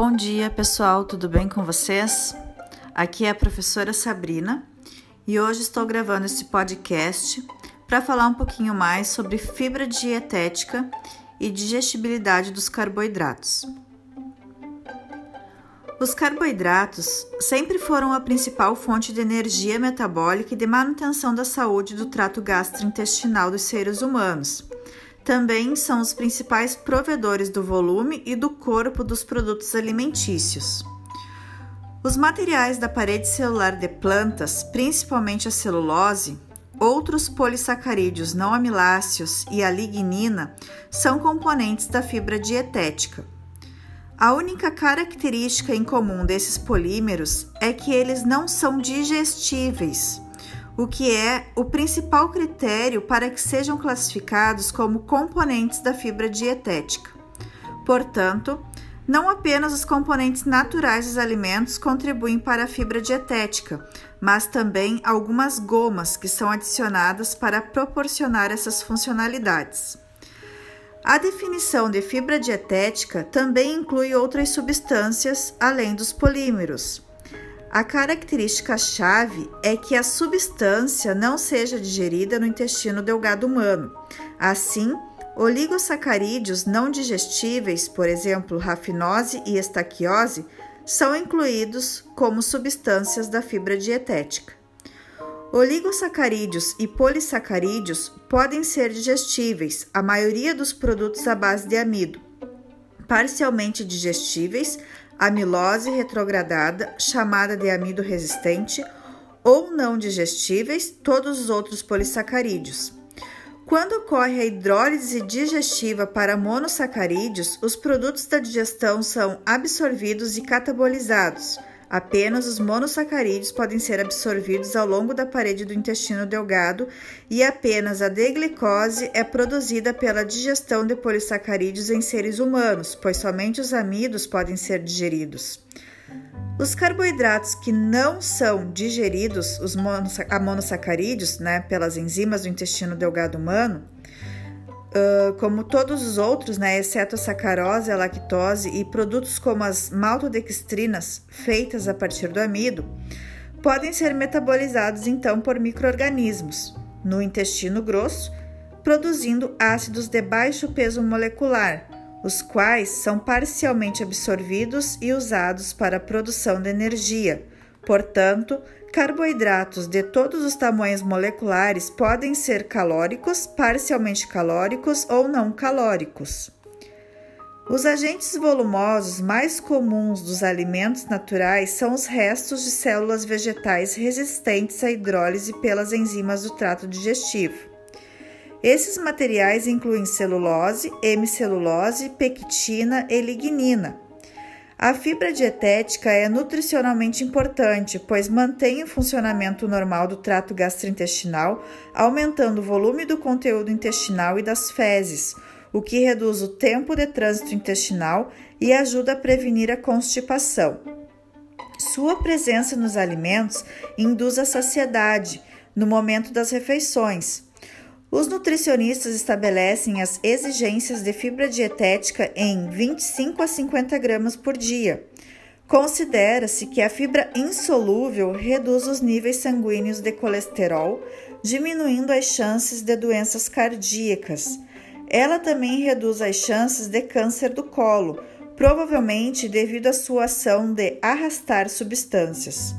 Bom dia, pessoal, tudo bem com vocês? Aqui é a professora Sabrina e hoje estou gravando esse podcast para falar um pouquinho mais sobre fibra dietética e digestibilidade dos carboidratos. Os carboidratos sempre foram a principal fonte de energia metabólica e de manutenção da saúde do trato gastrointestinal dos seres humanos também são os principais provedores do volume e do corpo dos produtos alimentícios. Os materiais da parede celular de plantas, principalmente a celulose, outros polissacarídeos não amiláceos e a lignina, são componentes da fibra dietética. A única característica em comum desses polímeros é que eles não são digestíveis o que é o principal critério para que sejam classificados como componentes da fibra dietética. Portanto, não apenas os componentes naturais dos alimentos contribuem para a fibra dietética, mas também algumas gomas que são adicionadas para proporcionar essas funcionalidades. A definição de fibra dietética também inclui outras substâncias além dos polímeros. A característica-chave é que a substância não seja digerida no intestino delgado humano. Assim, oligosacarídeos não digestíveis, por exemplo, rafinose e estaquiose, são incluídos como substâncias da fibra dietética. Oligosacarídeos e polissacarídeos podem ser digestíveis, a maioria dos produtos à base de amido, parcialmente digestíveis, amilose retrogradada, chamada de amido resistente, ou não digestíveis, todos os outros polissacarídeos. Quando ocorre a hidrólise digestiva para monossacarídeos, os produtos da digestão são absorvidos e catabolizados, Apenas os monossacarídeos podem ser absorvidos ao longo da parede do intestino delgado e apenas a D-glicose é produzida pela digestão de polissacarídeos em seres humanos, pois somente os amidos podem ser digeridos. Os carboidratos que não são digeridos, os monossacarídeos, né, pelas enzimas do intestino delgado humano, Uh, como todos os outros, né, exceto a sacarose, a lactose e produtos como as maltodextrinas, feitas a partir do amido, podem ser metabolizados então por microorganismos no intestino grosso, produzindo ácidos de baixo peso molecular, os quais são parcialmente absorvidos e usados para a produção de energia. Portanto, Carboidratos de todos os tamanhos moleculares podem ser calóricos, parcialmente calóricos ou não calóricos. Os agentes volumosos mais comuns dos alimentos naturais são os restos de células vegetais resistentes à hidrólise pelas enzimas do trato digestivo. Esses materiais incluem celulose, hemicelulose, pectina e lignina. A fibra dietética é nutricionalmente importante, pois mantém o funcionamento normal do trato gastrointestinal, aumentando o volume do conteúdo intestinal e das fezes, o que reduz o tempo de trânsito intestinal e ajuda a prevenir a constipação. Sua presença nos alimentos induz a saciedade no momento das refeições, os nutricionistas estabelecem as exigências de fibra dietética em 25 a 50 gramas por dia. Considera-se que a fibra insolúvel reduz os níveis sanguíneos de colesterol, diminuindo as chances de doenças cardíacas. Ela também reduz as chances de câncer do colo, provavelmente devido à sua ação de arrastar substâncias.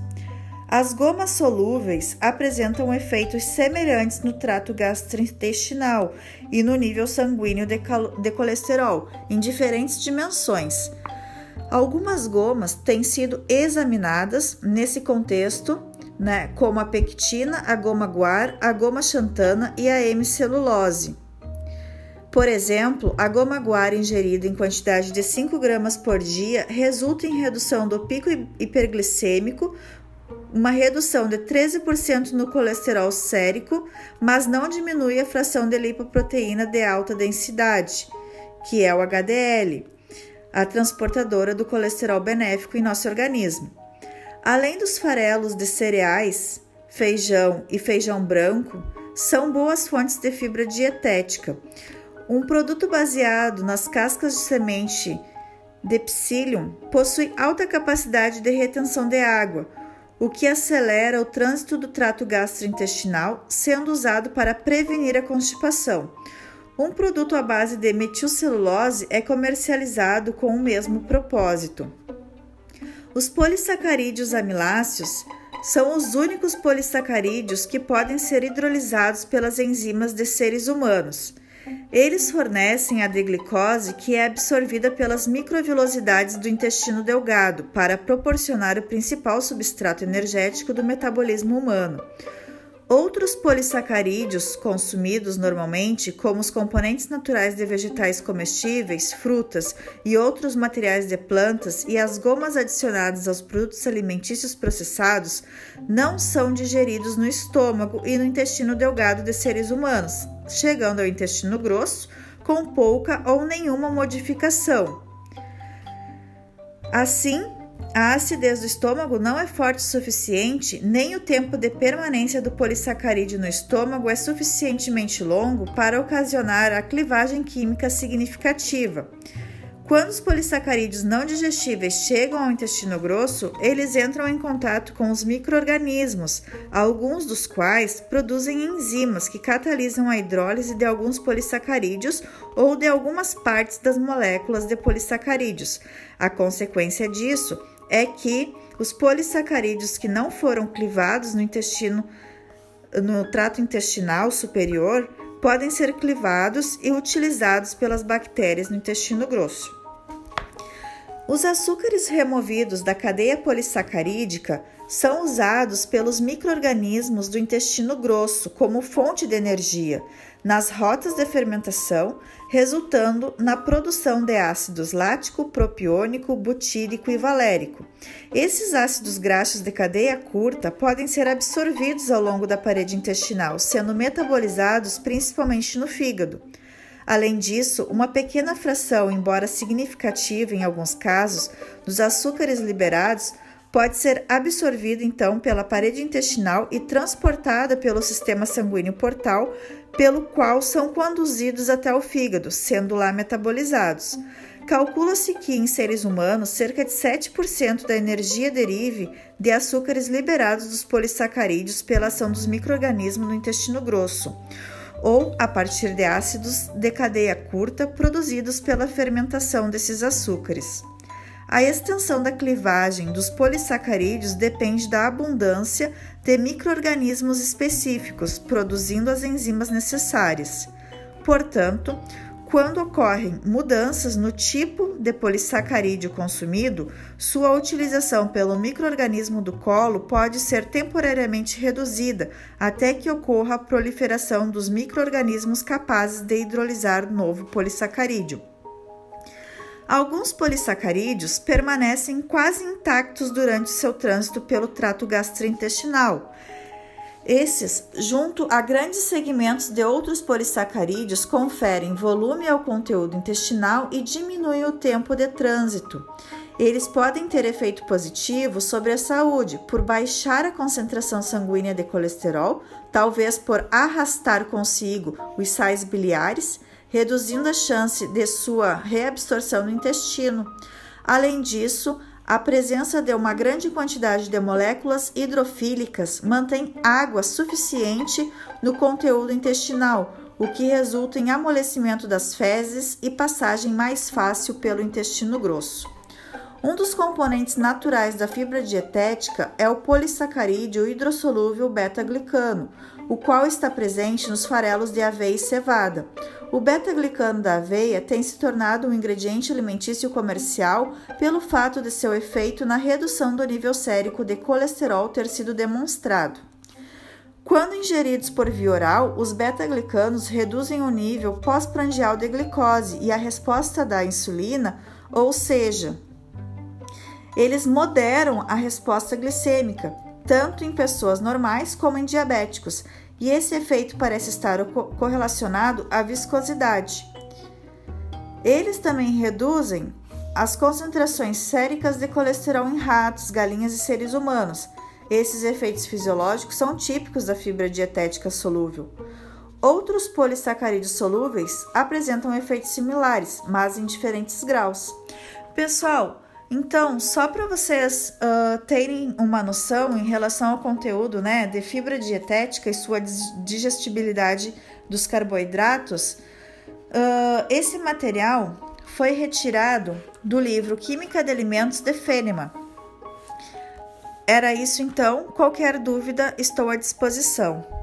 As gomas solúveis apresentam efeitos semelhantes no trato gastrointestinal e no nível sanguíneo de, de colesterol, em diferentes dimensões. Algumas gomas têm sido examinadas nesse contexto, né, como a pectina, a goma guar, a goma xantana e a hemicelulose. Por exemplo, a goma guar ingerida em quantidade de 5 gramas por dia resulta em redução do pico hiperglicêmico, uma redução de 13% no colesterol sérico, mas não diminui a fração de lipoproteína de alta densidade, que é o HDL, a transportadora do colesterol benéfico em nosso organismo. Além dos farelos de cereais, feijão e feijão branco, são boas fontes de fibra dietética. Um produto baseado nas cascas de semente Depsilium possui alta capacidade de retenção de água, o que acelera o trânsito do trato gastrointestinal, sendo usado para prevenir a constipação. Um produto à base de metilcelulose é comercializado com o mesmo propósito. Os polissacarídeos amiláceos são os únicos polissacarídeos que podem ser hidrolisados pelas enzimas de seres humanos. Eles fornecem a D-glicose que é absorvida pelas microvilosidades do intestino delgado para proporcionar o principal substrato energético do metabolismo humano. Outros polissacarídeos consumidos normalmente, como os componentes naturais de vegetais comestíveis, frutas e outros materiais de plantas e as gomas adicionadas aos produtos alimentícios processados, não são digeridos no estômago e no intestino delgado de seres humanos, chegando ao intestino grosso com pouca ou nenhuma modificação. Assim, a acidez do estômago não é forte o suficiente, nem o tempo de permanência do polissacarídeo no estômago é suficientemente longo para ocasionar a clivagem química significativa. Quando os polissacarídeos não digestíveis chegam ao intestino grosso, eles entram em contato com os microorganismos, alguns dos quais produzem enzimas que catalisam a hidrólise de alguns polissacarídeos ou de algumas partes das moléculas de polissacarídeos. A consequência disso é que os polissacarídeos que não foram clivados no intestino no trato intestinal superior podem ser clivados e utilizados pelas bactérias no intestino grosso. Os açúcares removidos da cadeia polissacarídica são usados pelos microorganismos do intestino grosso como fonte de energia nas rotas de fermentação, resultando na produção de ácidos lático, propiônico, butírico e valérico. Esses ácidos graxos de cadeia curta podem ser absorvidos ao longo da parede intestinal, sendo metabolizados principalmente no fígado. Além disso, uma pequena fração, embora significativa em alguns casos, dos açúcares liberados pode ser absorvida então pela parede intestinal e transportada pelo sistema sanguíneo portal, pelo qual são conduzidos até o fígado, sendo lá metabolizados. Calcula-se que em seres humanos cerca de 7% da energia derive de açúcares liberados dos polissacarídeos pela ação dos microrganismos no intestino grosso ou a partir de ácidos de cadeia curta produzidos pela fermentação desses açúcares. A extensão da clivagem dos polissacarídeos depende da abundância de microorganismos específicos produzindo as enzimas necessárias. Portanto, quando ocorrem mudanças no tipo de polissacarídeo consumido, sua utilização pelo microorganismo do colo pode ser temporariamente reduzida até que ocorra a proliferação dos microorganismos capazes de hidrolisar novo polissacarídeo. Alguns polissacarídeos permanecem quase intactos durante seu trânsito pelo trato gastrointestinal esses, junto a grandes segmentos de outros polissacarídeos, conferem volume ao conteúdo intestinal e diminuem o tempo de trânsito. Eles podem ter efeito positivo sobre a saúde por baixar a concentração sanguínea de colesterol, talvez por arrastar consigo os sais biliares, reduzindo a chance de sua reabsorção no intestino. Além disso, a presença de uma grande quantidade de moléculas hidrofílicas mantém água suficiente no conteúdo intestinal, o que resulta em amolecimento das fezes e passagem mais fácil pelo intestino grosso. Um dos componentes naturais da fibra dietética é o polissacarídeo hidrossolúvel beta-glicano, o qual está presente nos farelos de aveia e cevada. O beta-glicano da aveia tem se tornado um ingrediente alimentício comercial pelo fato de seu efeito na redução do nível sérico de colesterol ter sido demonstrado. Quando ingeridos por via oral, os beta-glicanos reduzem o nível pós-prandial de glicose e a resposta da insulina, ou seja, eles moderam a resposta glicêmica, tanto em pessoas normais como em diabéticos, e esse efeito parece estar correlacionado à viscosidade. Eles também reduzem as concentrações séricas de colesterol em ratos, galinhas e seres humanos. Esses efeitos fisiológicos são típicos da fibra dietética solúvel. Outros polissacarídeos solúveis apresentam efeitos similares, mas em diferentes graus. Pessoal, então, só para vocês uh, terem uma noção em relação ao conteúdo né, de fibra dietética e sua digestibilidade dos carboidratos, uh, esse material foi retirado do livro Química de Alimentos de Fênema. Era isso então, qualquer dúvida estou à disposição.